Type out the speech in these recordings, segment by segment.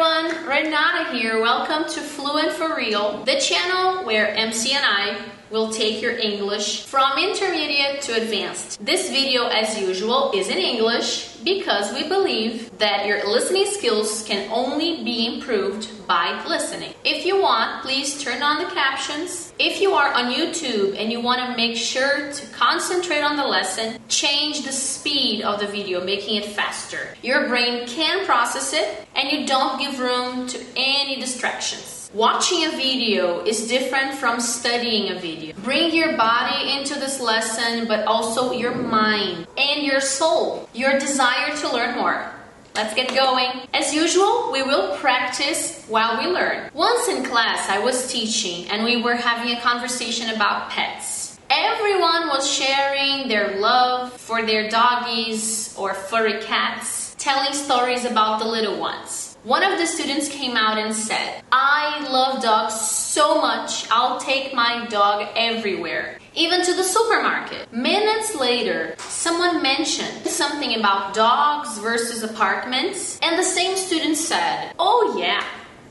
everyone, Renata here. Welcome to Fluent for Real, the channel where MC and I will take your English from intermediate to advanced. This video, as usual, is in English because we believe that your listening skills can only be improved by listening. If you want, please turn on the captions. If you are on YouTube and you want to make sure to concentrate on the lesson, change the speed of the video, making it faster. Your brain can process it and you don't give room to any distractions. Watching a video is different from studying a video. Bring your body into this lesson, but also your mind and your soul, your desire to learn more. Let's get going. As usual, we will practice while we learn. Once in class, I was teaching and we were having a conversation about pets. Everyone was sharing their love for their doggies or furry cats, telling stories about the little ones. One of the students came out and said, I love dogs so much, I'll take my dog everywhere, even to the supermarket. Minutes later, someone mentioned something about dogs versus apartments, and the same student said, Oh, yeah,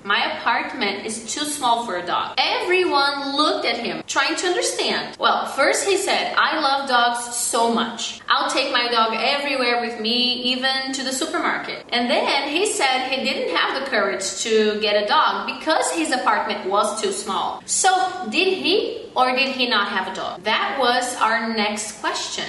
my apartment is too small for a dog. Everyone looked at him, trying to understand. Well, first he said, I love dogs so much. I'll take my dog everywhere with me, even to the supermarket. And then he said he didn't have the courage to get a dog because his apartment was too small. So, did he or did he not have a dog? That was our next question.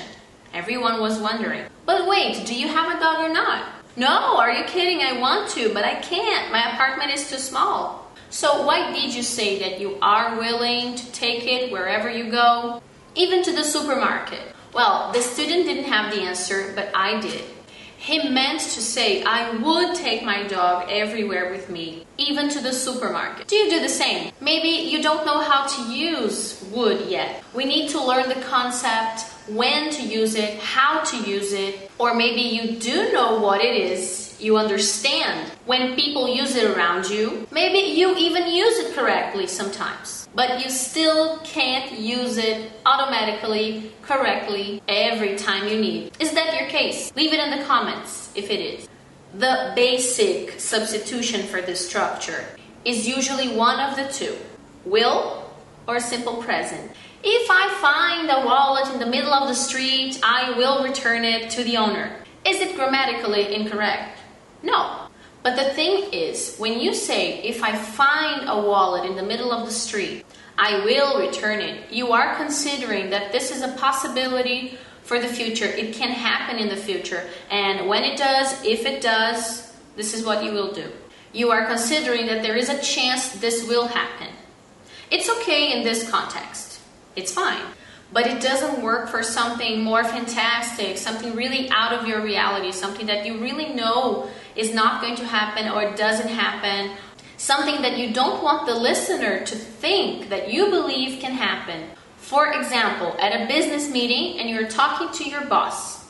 Everyone was wondering. But wait, do you have a dog or not? No, are you kidding? I want to, but I can't. My apartment is too small. So, why did you say that you are willing to take it wherever you go, even to the supermarket? Well, the student didn't have the answer, but I did. He meant to say, I would take my dog everywhere with me, even to the supermarket. Do you do the same? Maybe you don't know how to use would yet. We need to learn the concept when to use it, how to use it, or maybe you do know what it is, you understand when people use it around you. Maybe you even use it correctly sometimes, but you still can't use it automatically, correctly, every time you need. Is that your case? Leave it in the comments if it is. The basic substitution for this structure is usually one of the two will or simple present. If I find a wallet in the middle of the street, I will return it to the owner. Is it grammatically incorrect? No. But the thing is, when you say, if I find a wallet in the middle of the street, I will return it, you are considering that this is a possibility for the future. It can happen in the future. And when it does, if it does, this is what you will do. You are considering that there is a chance this will happen. It's okay in this context it's fine. But it doesn't work for something more fantastic, something really out of your reality, something that you really know is not going to happen or doesn't happen, something that you don't want the listener to think that you believe can happen. For example, at a business meeting and you're talking to your boss.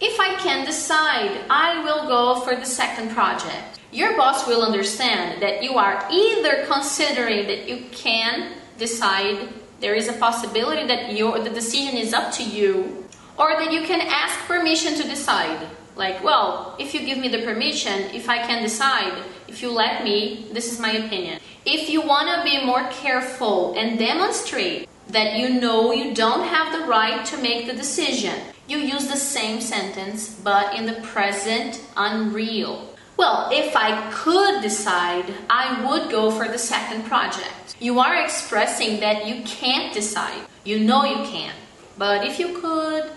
If I can decide, I will go for the second project. Your boss will understand that you are either considering that you can decide there is a possibility that your the decision is up to you or that you can ask permission to decide like well if you give me the permission if i can decide if you let me this is my opinion if you want to be more careful and demonstrate that you know you don't have the right to make the decision you use the same sentence but in the present unreal well, if I could decide, I would go for the second project. You are expressing that you can't decide. You know you can't. But if you could,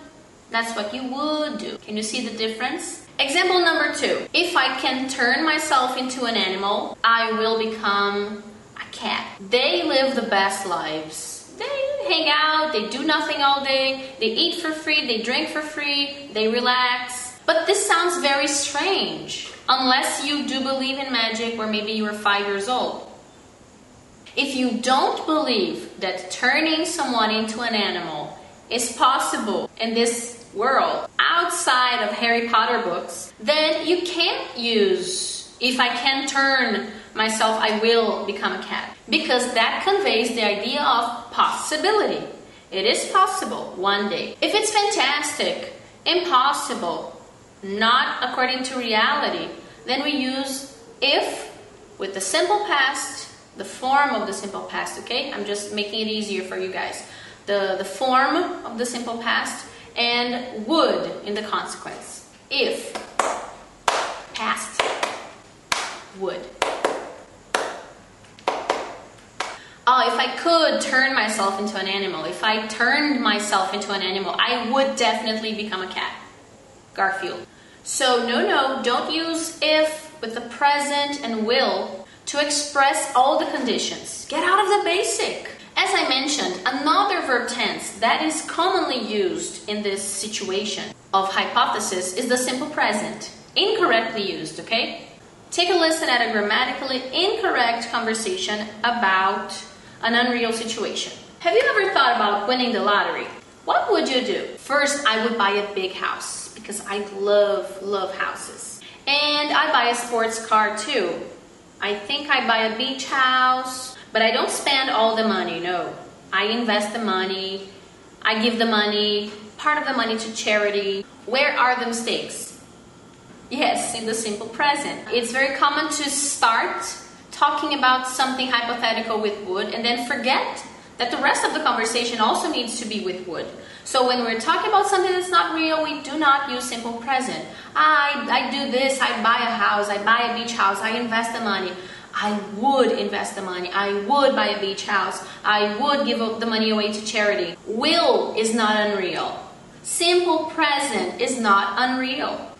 that's what you would do. Can you see the difference? Example number two. If I can turn myself into an animal, I will become a cat. They live the best lives. They hang out, they do nothing all day, they eat for free, they drink for free, they relax. But this sounds very strange unless you do believe in magic or maybe you are five years old. If you don't believe that turning someone into an animal is possible in this world outside of Harry Potter books, then you can't use if I can turn myself, I will become a cat. Because that conveys the idea of possibility. It is possible one day. If it's fantastic, impossible, not according to reality, then we use if with the simple past, the form of the simple past, okay? I'm just making it easier for you guys. The, the form of the simple past and would in the consequence. If, past, would. Oh, if I could turn myself into an animal, if I turned myself into an animal, I would definitely become a cat. Garfield. So, no, no, don't use if with the present and will to express all the conditions. Get out of the basic. As I mentioned, another verb tense that is commonly used in this situation of hypothesis is the simple present. Incorrectly used, okay? Take a listen at a grammatically incorrect conversation about an unreal situation. Have you ever thought about winning the lottery? What would you do? First, I would buy a big house because I love, love houses. And I buy a sports car too. I think I buy a beach house, but I don't spend all the money, no. I invest the money, I give the money, part of the money to charity. Where are the mistakes? Yes, in the simple present. It's very common to start talking about something hypothetical with would and then forget that the rest of the conversation also needs to be with would. So when we're talking about something that's not real, we do not use simple present. I, I do this, I buy a house, I buy a beach house, I invest the money. I would invest the money. I would buy a beach house. I would give up the money away to charity. Will is not unreal. Simple present is not unreal.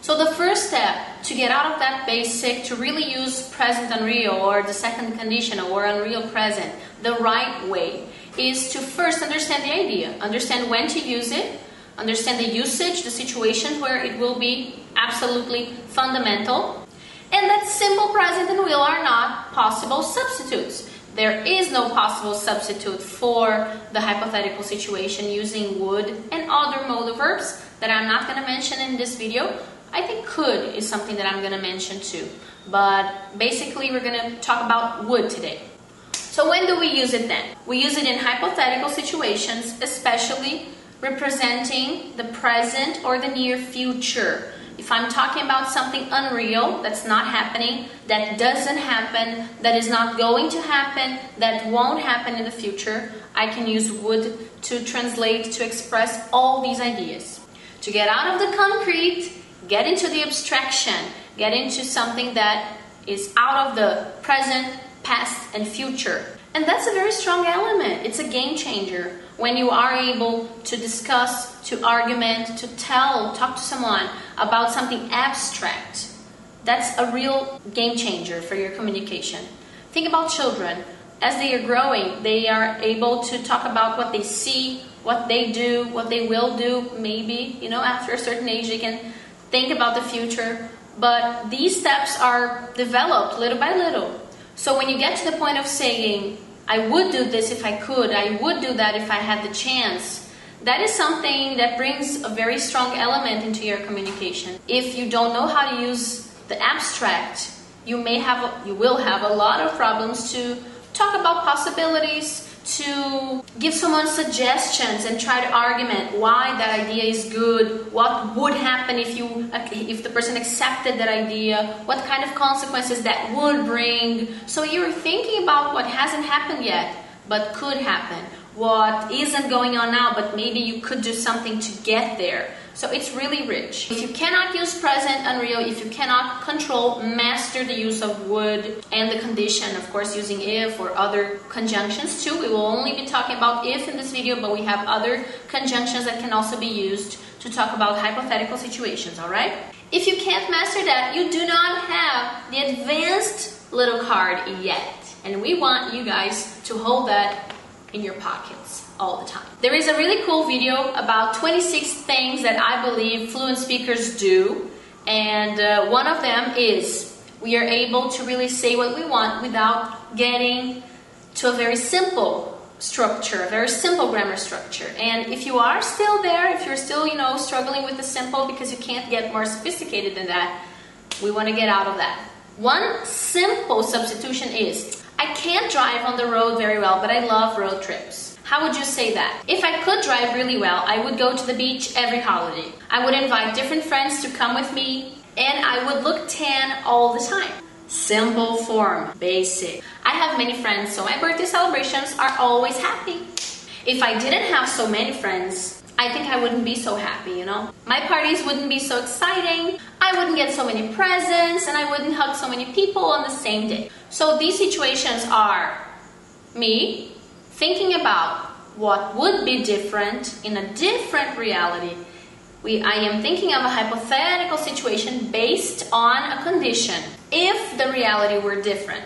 So the first step to get out of that basic, to really use present unreal or the second conditional or unreal present the right way is to first understand the idea, understand when to use it, understand the usage, the situation where it will be absolutely fundamental, and that simple present and will are not possible substitutes. There is no possible substitute for the hypothetical situation using would and other modal verbs that I'm not going to mention in this video, I think could is something that I'm going to mention too. But basically, we're going to talk about would today. So, when do we use it then? We use it in hypothetical situations, especially representing the present or the near future. If I'm talking about something unreal that's not happening, that doesn't happen, that is not going to happen, that won't happen in the future, I can use would to translate, to express all these ideas. To get out of the concrete get into the abstraction, get into something that is out of the present, past, and future. And that's a very strong element. It's a game changer when you are able to discuss, to argument, to tell, talk to someone about something abstract. That's a real game changer for your communication. Think about children. As they are growing, they are able to talk about what they see, what they do, what they will do, maybe. You know, after a certain age, they can think about the future, but these steps are developed little by little. So when you get to the point of saying, I would do this if I could, I would do that if I had the chance, that is something that brings a very strong element into your communication. If you don't know how to use the abstract, you may have a, you will have a lot of problems to talk about possibilities, to give someone suggestions and try to argument why that idea is good, what would happen if you if the person accepted that idea, what kind of consequences that would bring. So you're thinking about what hasn't happened yet but could happen, what isn't going on now but maybe you could do something to get there. So it's really rich. If you cannot use present unreal, if you cannot control, master the use of would and the condition, of course, using if or other conjunctions too. We will only be talking about if in this video, but we have other conjunctions that can also be used to talk about hypothetical situations, all right? If you can't master that, you do not have the advanced little card yet. And we want you guys to hold that in your pockets all the time. There is a really cool video about 26 things that I believe fluent speakers do, and uh, one of them is we are able to really say what we want without getting to a very simple structure, a very simple grammar structure. And if you are still there, if you're still, you know, struggling with the simple because you can't get more sophisticated than that, we want to get out of that. One simple substitution is I can't drive on the road very well, but I love road trips. How would you say that? If I could drive really well, I would go to the beach every holiday. I would invite different friends to come with me, and I would look tan all the time. Simple form, basic. I have many friends, so my birthday celebrations are always happy. If I didn't have so many friends, I think I wouldn't be so happy, you know? My parties wouldn't be so exciting, I wouldn't get so many presents, and I wouldn't hug so many people on the same day. So these situations are me thinking about what would be different in a different reality. We, I am thinking of a hypothetical situation based on a condition. If the reality were different,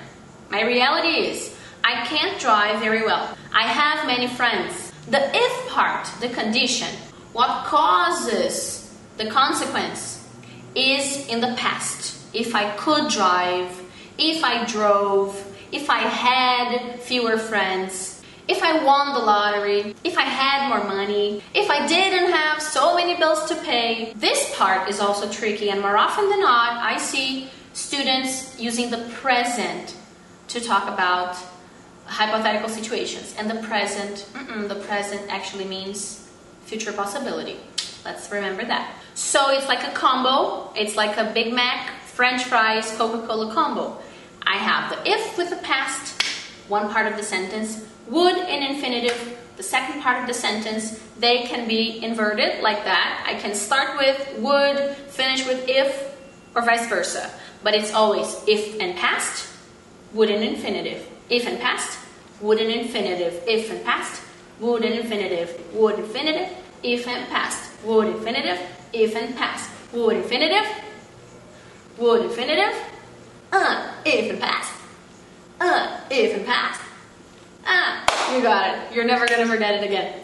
my reality is I can't drive very well. I have many friends. The if part, the condition, what causes the consequence is in the past. If I could drive, if I drove, if I had fewer friends, if I won the lottery, if I had more money, if I didn't have so many bills to pay. This part is also tricky, and more often than not, I see students using the present to talk about hypothetical situations. And the present, the present actually means future possibility. Let's remember that. So it's like a combo, it's like a Big Mac, French fries, Coca Cola combo. I have the if with the past, one part of the sentence, would in infinitive, the second part of the sentence, they can be inverted like that. I can start with would, finish with if, or vice versa. But it's always if and past, would in infinitive. If and past, would in infinitive. If and past, would in infinitive. Would infinitive, if and past. Would infinitive, if and past. Would infinitive, would infinitive, uh, if and past. Uh, if and past. Ah, you got it. You're never gonna forget it again.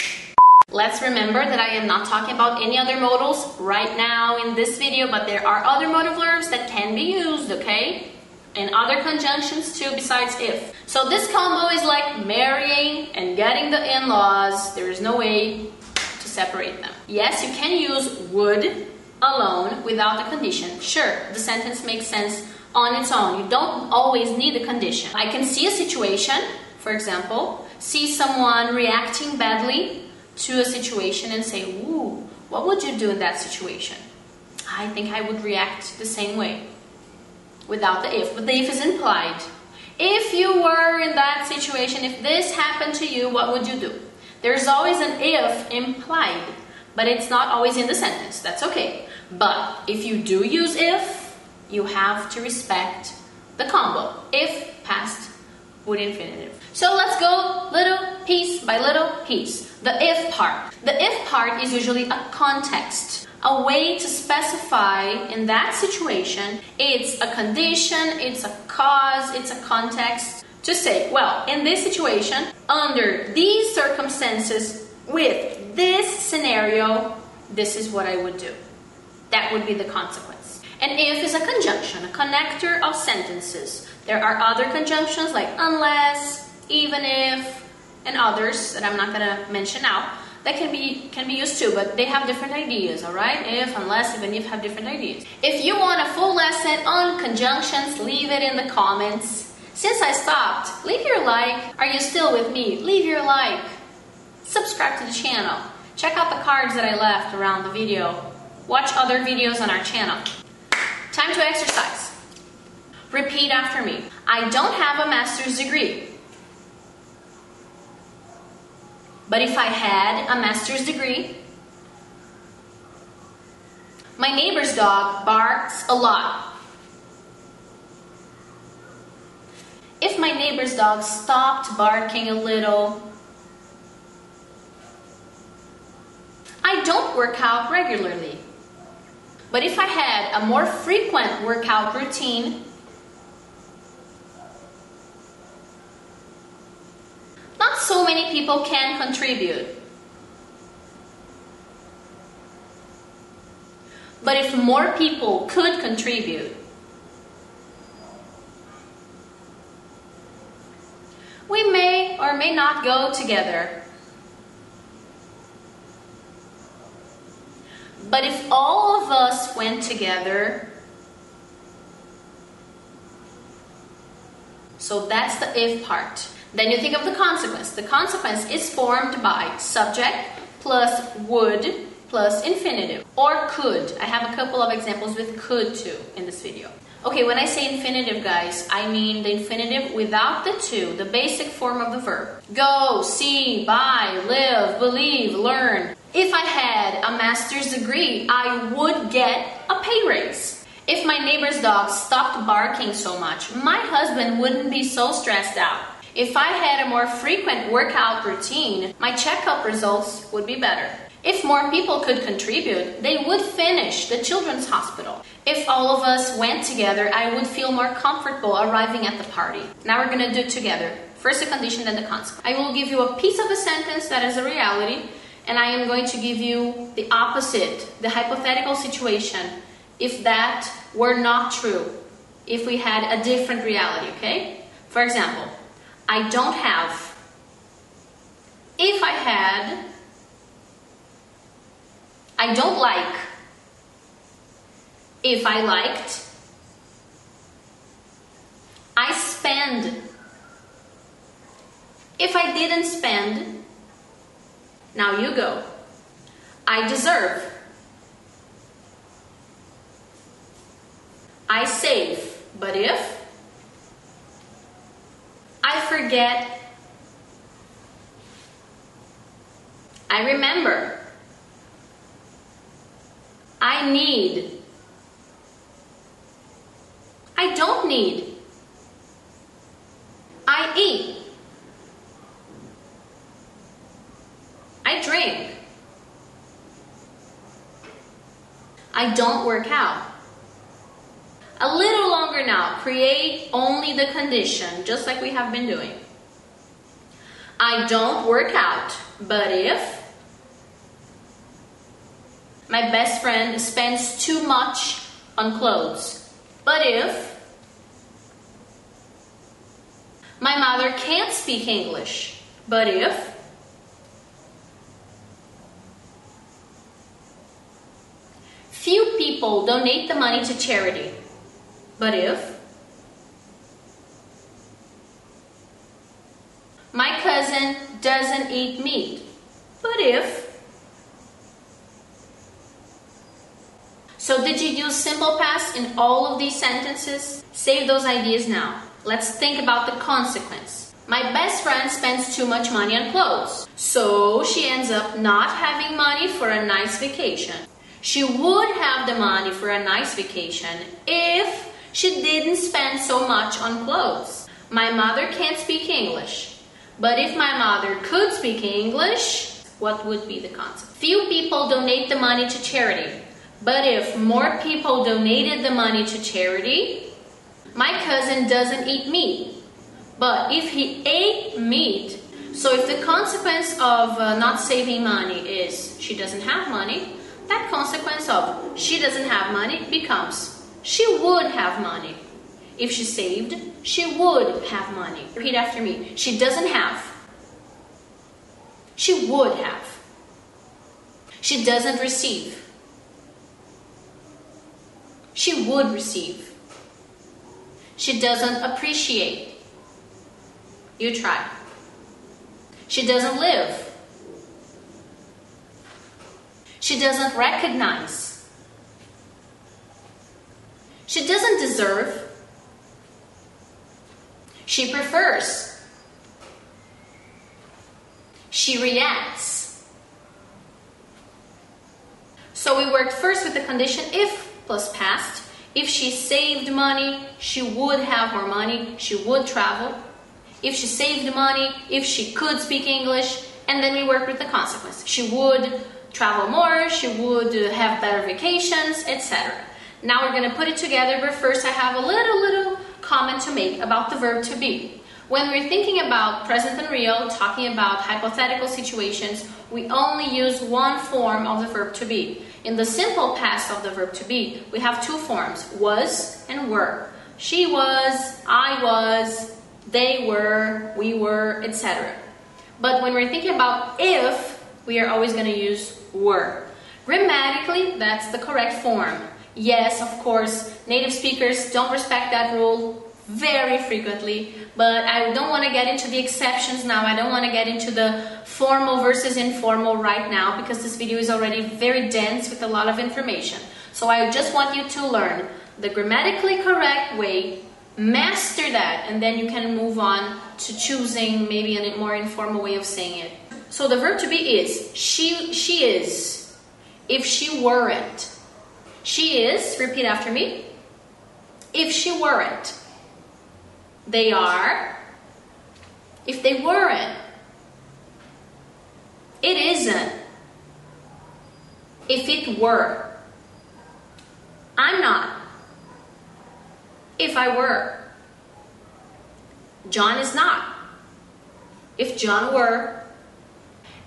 Let's remember that I am not talking about any other modals right now in this video, but there are other modal verbs that can be used, okay? And other conjunctions too besides if. So this combo is like marrying and getting the in-laws. There is no way to separate them. Yes, you can use would alone without the condition. Sure, the sentence makes sense on its own. You don't always need a condition. I can see a situation for example, see someone reacting badly to a situation and say, Ooh, what would you do in that situation? I think I would react the same way without the if, but the if is implied. If you were in that situation, if this happened to you, what would you do? There's always an if implied, but it's not always in the sentence. That's okay. But if you do use if, you have to respect the combo. If, past, would infinitive. So let's go little piece by little piece. The if part. The if part is usually a context, a way to specify in that situation it's a condition, it's a cause, it's a context to say, well, in this situation, under these circumstances, with this scenario, this is what I would do. That would be the consequence. And if is a conjunction, a connector of sentences. There are other conjunctions like unless, even if, and others that I'm not gonna mention now that can be can be used too, but they have different ideas, all right? If, unless, even if have different ideas. If you want a full lesson on conjunctions, leave it in the comments. Since I stopped, leave your like. Are you still with me? Leave your like. Subscribe to the channel. Check out the cards that I left around the video. Watch other videos on our channel. Time to exercise. Repeat after me. I don't have a master's degree. But if I had a master's degree, my neighbor's dog barks a lot. If my neighbor's dog stopped barking a little, I don't work out regularly. But if I had a more frequent workout routine, not so many people can contribute. But if more people could contribute, we may or may not go together. But if all of us went together, so that's the if part. Then you think of the consequence. The consequence is formed by subject plus would plus infinitive or could. I have a couple of examples with could too in this video. Okay, when I say infinitive, guys, I mean the infinitive without the to, the basic form of the verb. Go, see, buy, live, believe, learn. If I had a master's degree, I would get a pay raise. If my neighbor's dog stopped barking so much, my husband wouldn't be so stressed out. If I had a more frequent workout routine, my checkup results would be better. If more people could contribute, they would finish the children's hospital. If all of us went together, I would feel more comfortable arriving at the party. Now we're gonna do it together. First the condition, then the consequence. I will give you a piece of a sentence that is a reality, and I am going to give you the opposite, the hypothetical situation, if that were not true, if we had a different reality, okay? For example, I don't have. If I had, I don't like. If I liked, I spend. If I didn't spend, now you go. I deserve. I save. But if I forget, I remember. I need. I don't need. I eat. I drink. I don't work out. A little longer now. Create only the condition, just like we have been doing. I don't work out, but if my best friend spends too much on clothes. But if my mother can't speak English, but if few people donate the money to charity, but if my cousin doesn't eat meat, but if So did you use simple past in all of these sentences? Save those ideas now. Let's think about the consequence. My best friend spends too much money on clothes, so she ends up not having money for a nice vacation. She would have the money for a nice vacation if she didn't spend so much on clothes. My mother can't speak English, but if my mother could speak English, what would be the consequence? Few people donate the money to charity. But if more people donated the money to charity, my cousin doesn't eat meat. But if he ate meat, so if the consequence of uh, not saving money is she doesn't have money, that consequence of she doesn't have money becomes she would have money. If she saved, she would have money. Repeat after me. She doesn't have. She would have. She doesn't receive she would receive. She doesn't appreciate. You try. She doesn't live. She doesn't recognize. She doesn't deserve. She prefers. She reacts. So we worked first with the condition if plus past. If she saved money, she would have more money, she would travel. If she saved money, if she could speak English, and then we worked with the consequence. She would travel more, she would have better vacations, etc. Now we're going to put it together, but first I have a little, little comment to make about the verb to be. When we're thinking about present unreal, talking about hypothetical situations, we only use one form of the verb to be. In the simple past of the verb to be, we have two forms, was and were. She was, I was, they were, we were, etc. But when we're thinking about if, we are always going to use were. Grammatically, that's the correct form. Yes, of course, native speakers don't respect that rule very frequently, but I don't want to get into the exceptions now. I don't want to get into the formal versus informal right now because this video is already very dense with a lot of information. So I just want you to learn the grammatically correct way, master that, and then you can move on to choosing maybe a more informal way of saying it. So the verb to be is she she is. If she weren't. She is, repeat after me. If she weren't. They are. If they weren't. It isn't. If it were. I'm not. If I were. John is not. If John were.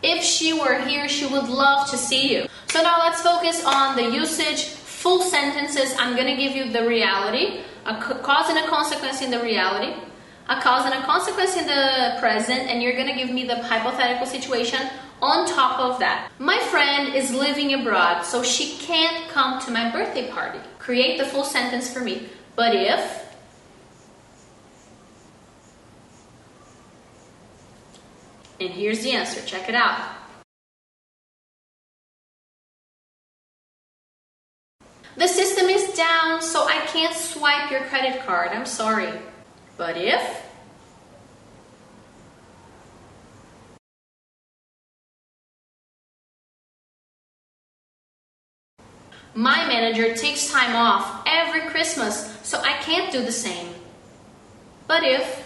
If she were here, she would love to see you. So now let's focus on the usage, full sentences. I'm going to give you the reality, a cause and a consequence in the reality, a cause and a consequence in the present, and you're going to give me the hypothetical situation on top of that. My friend is living abroad, so she can't come to my birthday party. Create the full sentence for me. But if And here's the answer. Check it out. The system is down, so I can't swipe your credit card. I'm sorry. But if My manager takes time off every Christmas, so I can't do the same. But if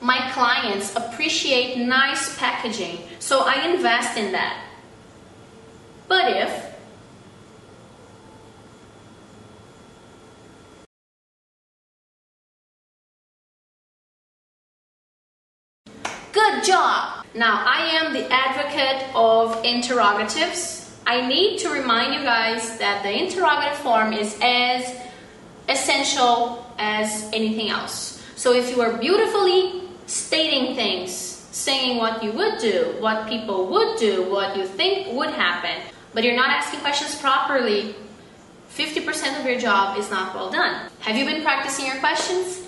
My clients appreciate nice packaging, so I invest in that. But if Good job! Now, I am the advocate of interrogatives. I need to remind you guys that the interrogative form is as essential as anything else. So if you are beautifully stating things, saying what you would do, what people would do, what you think would happen, but you're not asking questions properly, 50% of your job is not well done. Have you been practicing your questions?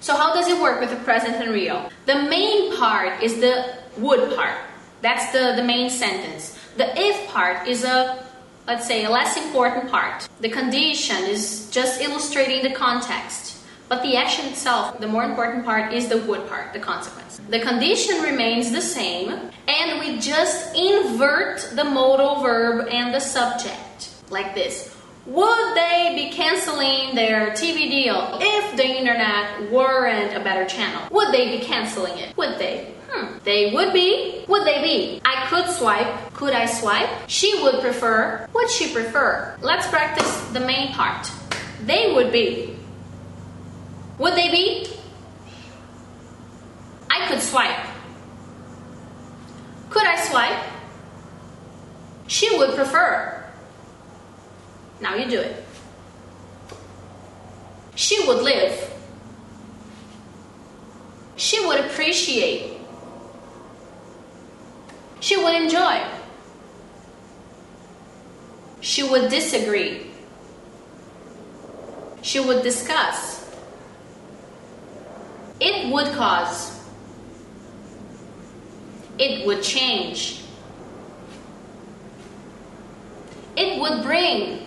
So how does it work with the present unreal? The main part is the would part. That's the, the main sentence. The if part is a, let's say, a less important part. The condition is just illustrating the context. But the action itself, the more important part is the would part, the consequence. The condition remains the same, and we just invert the modal verb and the subject, like this. Would they be canceling their TV deal if the internet weren't a better channel? Would they be canceling it? Would they? Hmm. They would be. Would they be? I could swipe. Could I swipe? She would prefer. Would she prefer? Let's practice the main part. They would be. Would they be? I could swipe. Could I swipe? She would prefer. Now you do it. She would live. She would appreciate. She would enjoy. She would disagree. She would discuss it would cause. It would change. It would bring.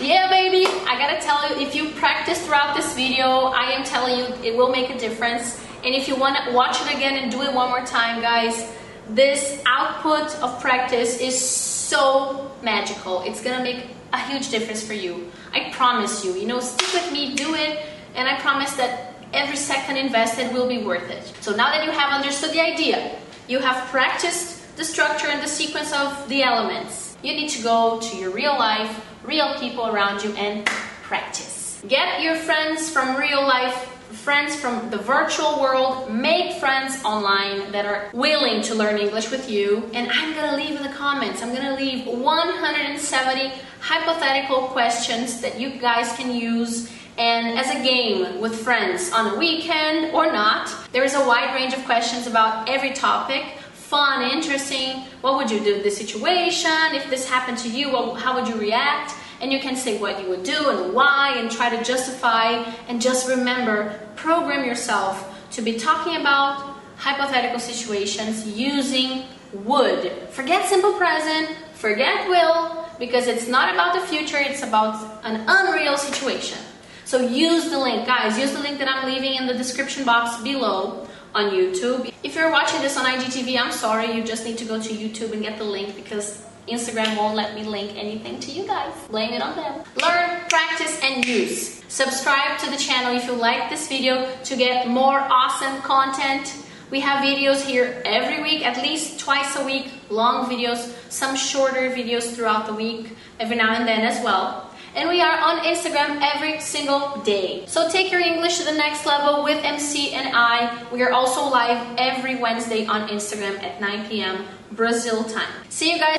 Yeah, baby, I gotta tell you, if you practice throughout this video, I am telling you, it will make a difference. And if you wanna watch it again and do it one more time, guys, this output of practice is so magical. It's gonna make a huge difference for you. I promise you. You know, stick with me, do it, and I promise that every second invested will be worth it. So now that you have understood the idea, you have practiced the structure and the sequence of the elements, you need to go to your real life, real people around you, and practice. Get your friends from real life friends from the virtual world, make friends online that are willing to learn English with you. And I'm gonna leave in the comments, I'm gonna leave 170 hypothetical questions that you guys can use and as a game with friends on a weekend or not. There is a wide range of questions about every topic. Fun, interesting. What would you do in this situation? If this happened to you, how would you react? And you can say what you would do and why and try to justify and just remember, program yourself to be talking about hypothetical situations using would. Forget simple present, forget will, because it's not about the future, it's about an unreal situation. So use the link, guys, use the link that I'm leaving in the description box below on YouTube. If you're watching this on IGTV, I'm sorry, you just need to go to YouTube and get the link because Instagram won't let me link anything to you guys. Blame it on them. Learn, practice, and use. Subscribe to the channel if you like this video to get more awesome content. We have videos here every week, at least twice a week, long videos, some shorter videos throughout the week, every now and then as well and we are on Instagram every single day. So take your English to the next level with MC and I. We are also live every Wednesday on Instagram at 9 p.m. Brazil time. See you guys.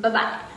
拜拜。